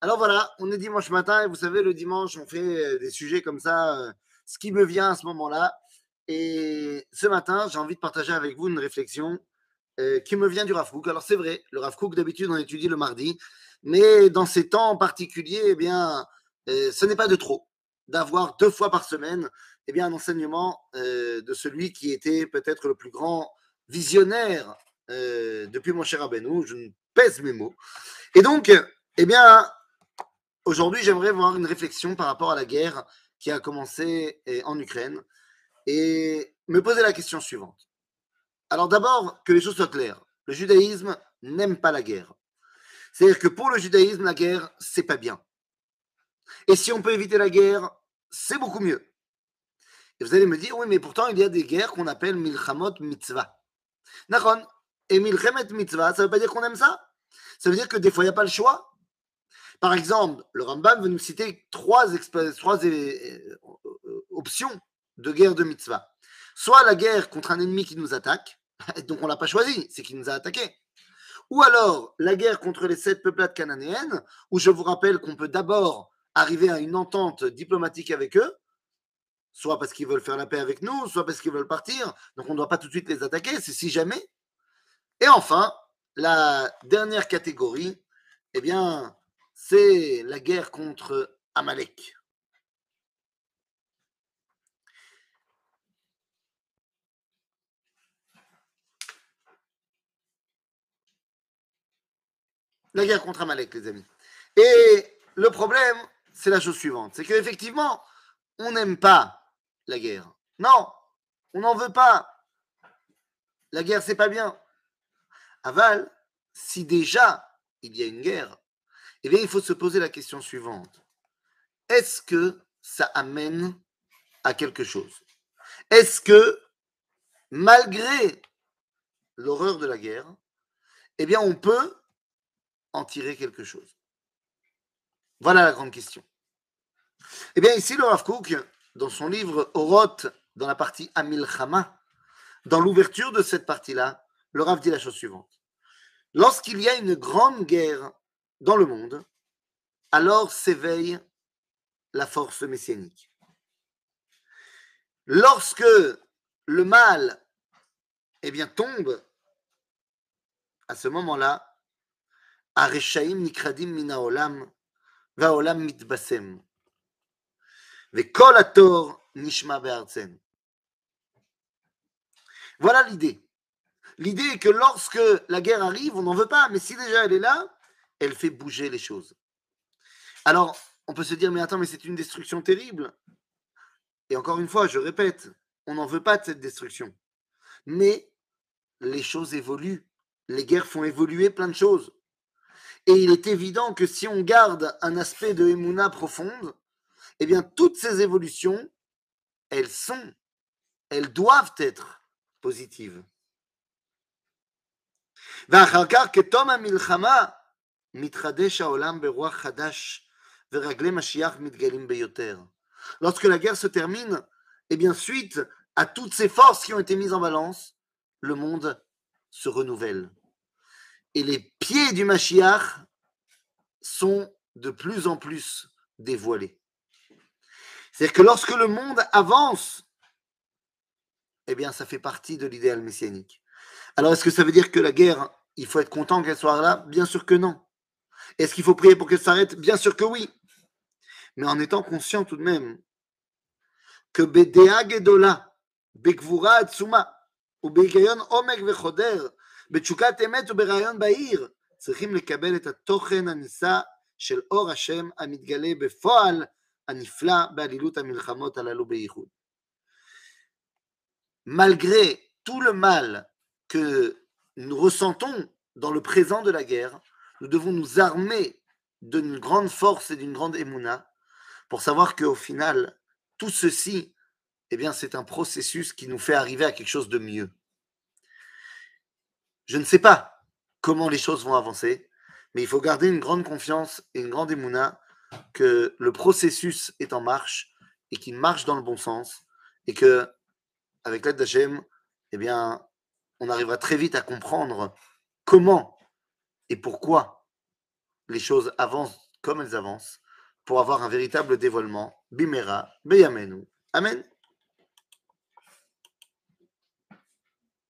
Alors voilà, on est dimanche matin et vous savez, le dimanche, on fait euh, des sujets comme ça, euh, ce qui me vient à ce moment-là. Et ce matin, j'ai envie de partager avec vous une réflexion euh, qui me vient du Rav Alors c'est vrai, le Rav d'habitude, on étudie le mardi, mais dans ces temps en particulier, eh bien, ce n'est pas de trop d'avoir deux fois par semaine eh bien, un enseignement de celui qui était peut-être le plus grand visionnaire euh, depuis mon cher Abenou, je ne pèse mes mots. Et donc, eh bien, aujourd'hui, j'aimerais voir une réflexion par rapport à la guerre qui a commencé eh, en Ukraine et me poser la question suivante. Alors d'abord, que les choses soient claires. Le judaïsme n'aime pas la guerre. C'est-à-dire que pour le judaïsme, la guerre, c'est pas bien. Et si on peut éviter la guerre, c'est beaucoup mieux. Et vous allez me dire, oui, mais pourtant, il y a des guerres qu'on appelle milchamot mitzvah. Nakon, et milchemet mitzvah, ça ne veut pas dire qu'on aime ça? Ça veut dire que des fois, il n'y a pas le choix? Par exemple, le Rambam veut nous citer trois, euh, options de guerre de mitzvah. Soit la guerre contre un ennemi qui nous attaque, donc on ne l'a pas choisi, c'est qu'il nous a attaqué. Ou alors la guerre contre les sept peuplades cananéennes, où je vous rappelle qu'on peut d'abord arriver à une entente diplomatique avec eux, soit parce qu'ils veulent faire la paix avec nous, soit parce qu'ils veulent partir, donc on ne doit pas tout de suite les attaquer, c'est si jamais. Et enfin, la dernière catégorie, eh bien, c'est la guerre contre Amalek. La guerre contre Amalek, les amis. Et le problème, c'est la chose suivante, c'est qu'effectivement, on n'aime pas la guerre. Non, on n'en veut pas. La guerre, c'est pas bien. Aval, si déjà il y a une guerre, eh bien, il faut se poser la question suivante. Est-ce que ça amène à quelque chose? Est-ce que, malgré l'horreur de la guerre, eh bien, on peut en tirer quelque chose? Voilà la grande question. Eh bien, ici, le Rav Kook, dans son livre Oroth, dans la partie Amilchama, dans l'ouverture de cette partie-là, le Rav dit la chose suivante. Lorsqu'il y a une grande guerre dans le monde, alors s'éveille la force messianique. Lorsque le mal eh bien, tombe, à ce moment-là, Areshaim nikradim mina olam, va olam mitbasem. Kol ator nishma be'artzen. Voilà l'idée. L'idée est que lorsque la guerre arrive, on n'en veut pas, mais si déjà elle est là, elle fait bouger les choses. Alors, on peut se dire, mais attends, mais c'est une destruction terrible. Et encore une fois, je répète, on n'en veut pas de cette destruction. Mais les choses évoluent. Les guerres font évoluer plein de choses. Et il est évident que si on garde un aspect de Emouna profonde, eh bien, toutes ces évolutions, elles sont, elles doivent être positives. Lorsque la guerre se termine, et eh bien suite à toutes ces forces qui ont été mises en balance, le monde se renouvelle. Et les pieds du Mashiach sont de plus en plus dévoilés. C'est-à-dire que lorsque le monde avance, eh bien, ça fait partie de l'idéal messianique. Alors, est-ce que ça veut dire que la guerre, il faut être content qu'elle soit là Bien sûr que non. Est-ce qu'il faut prier pour qu'elle s'arrête Bien sûr que oui. Mais en étant conscient tout de même que Bedea Gedola, Bekvura Atsuma, ou Begayon Omek Vechoder, בתשוקת אמת וברעיון בהיר, צריכים לקבל את התוכן הנישא של אור השם המתגלה בפועל הנפלא בעלילות המלחמות הללו בייחוד. Malgré tout le mal que nous ressentons dans le présent de la guerre, nous devons nous armer d'une grande force et d'une grande émouna pour savoir qu'au final, tout ceci, eh bien, c'est un processus qui nous fait arriver à quelque chose de mieux. Je ne sais pas comment les choses vont avancer, mais il faut garder une grande confiance et une grande émouna que le processus est en marche et qu'il marche dans le bon sens et que, avec l'aide d'Hachem, eh bien, on arrivera très vite à comprendre comment et pourquoi les choses avancent comme elles avancent pour avoir un véritable dévoilement. Bimera, Beyamenu. Amen.